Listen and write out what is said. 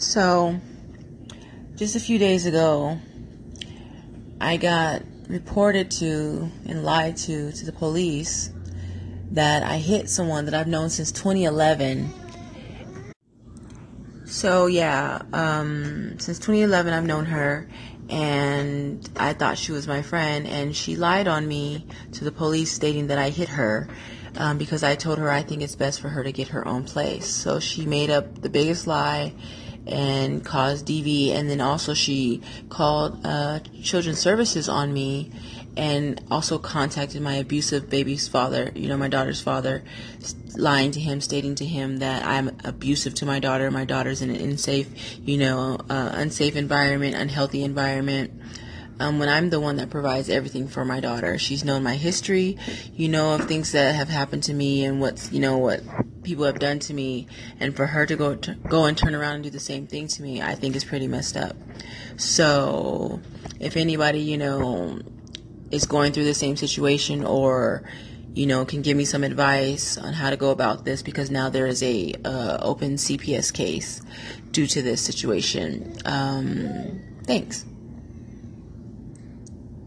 So, just a few days ago, I got reported to and lied to to the police that I hit someone that I've known since 2011. So yeah, um, since 2011 I've known her, and I thought she was my friend, and she lied on me to the police, stating that I hit her. Um, because I told her I think it's best for her to get her own place. So she made up the biggest lie and caused DV. And then also she called uh, Children's Services on me and also contacted my abusive baby's father, you know, my daughter's father, lying to him, stating to him that I'm abusive to my daughter. My daughter's in an unsafe, you know, uh, unsafe environment, unhealthy environment. Um, when I'm the one that provides everything for my daughter. She's known my history, you know, of things that have happened to me and what's, you know, what people have done to me, and for her to go go and turn around and do the same thing to me, I think is pretty messed up. So, if anybody you know is going through the same situation or you know can give me some advice on how to go about this because now there is a uh, open CPS case due to this situation. Um, thanks.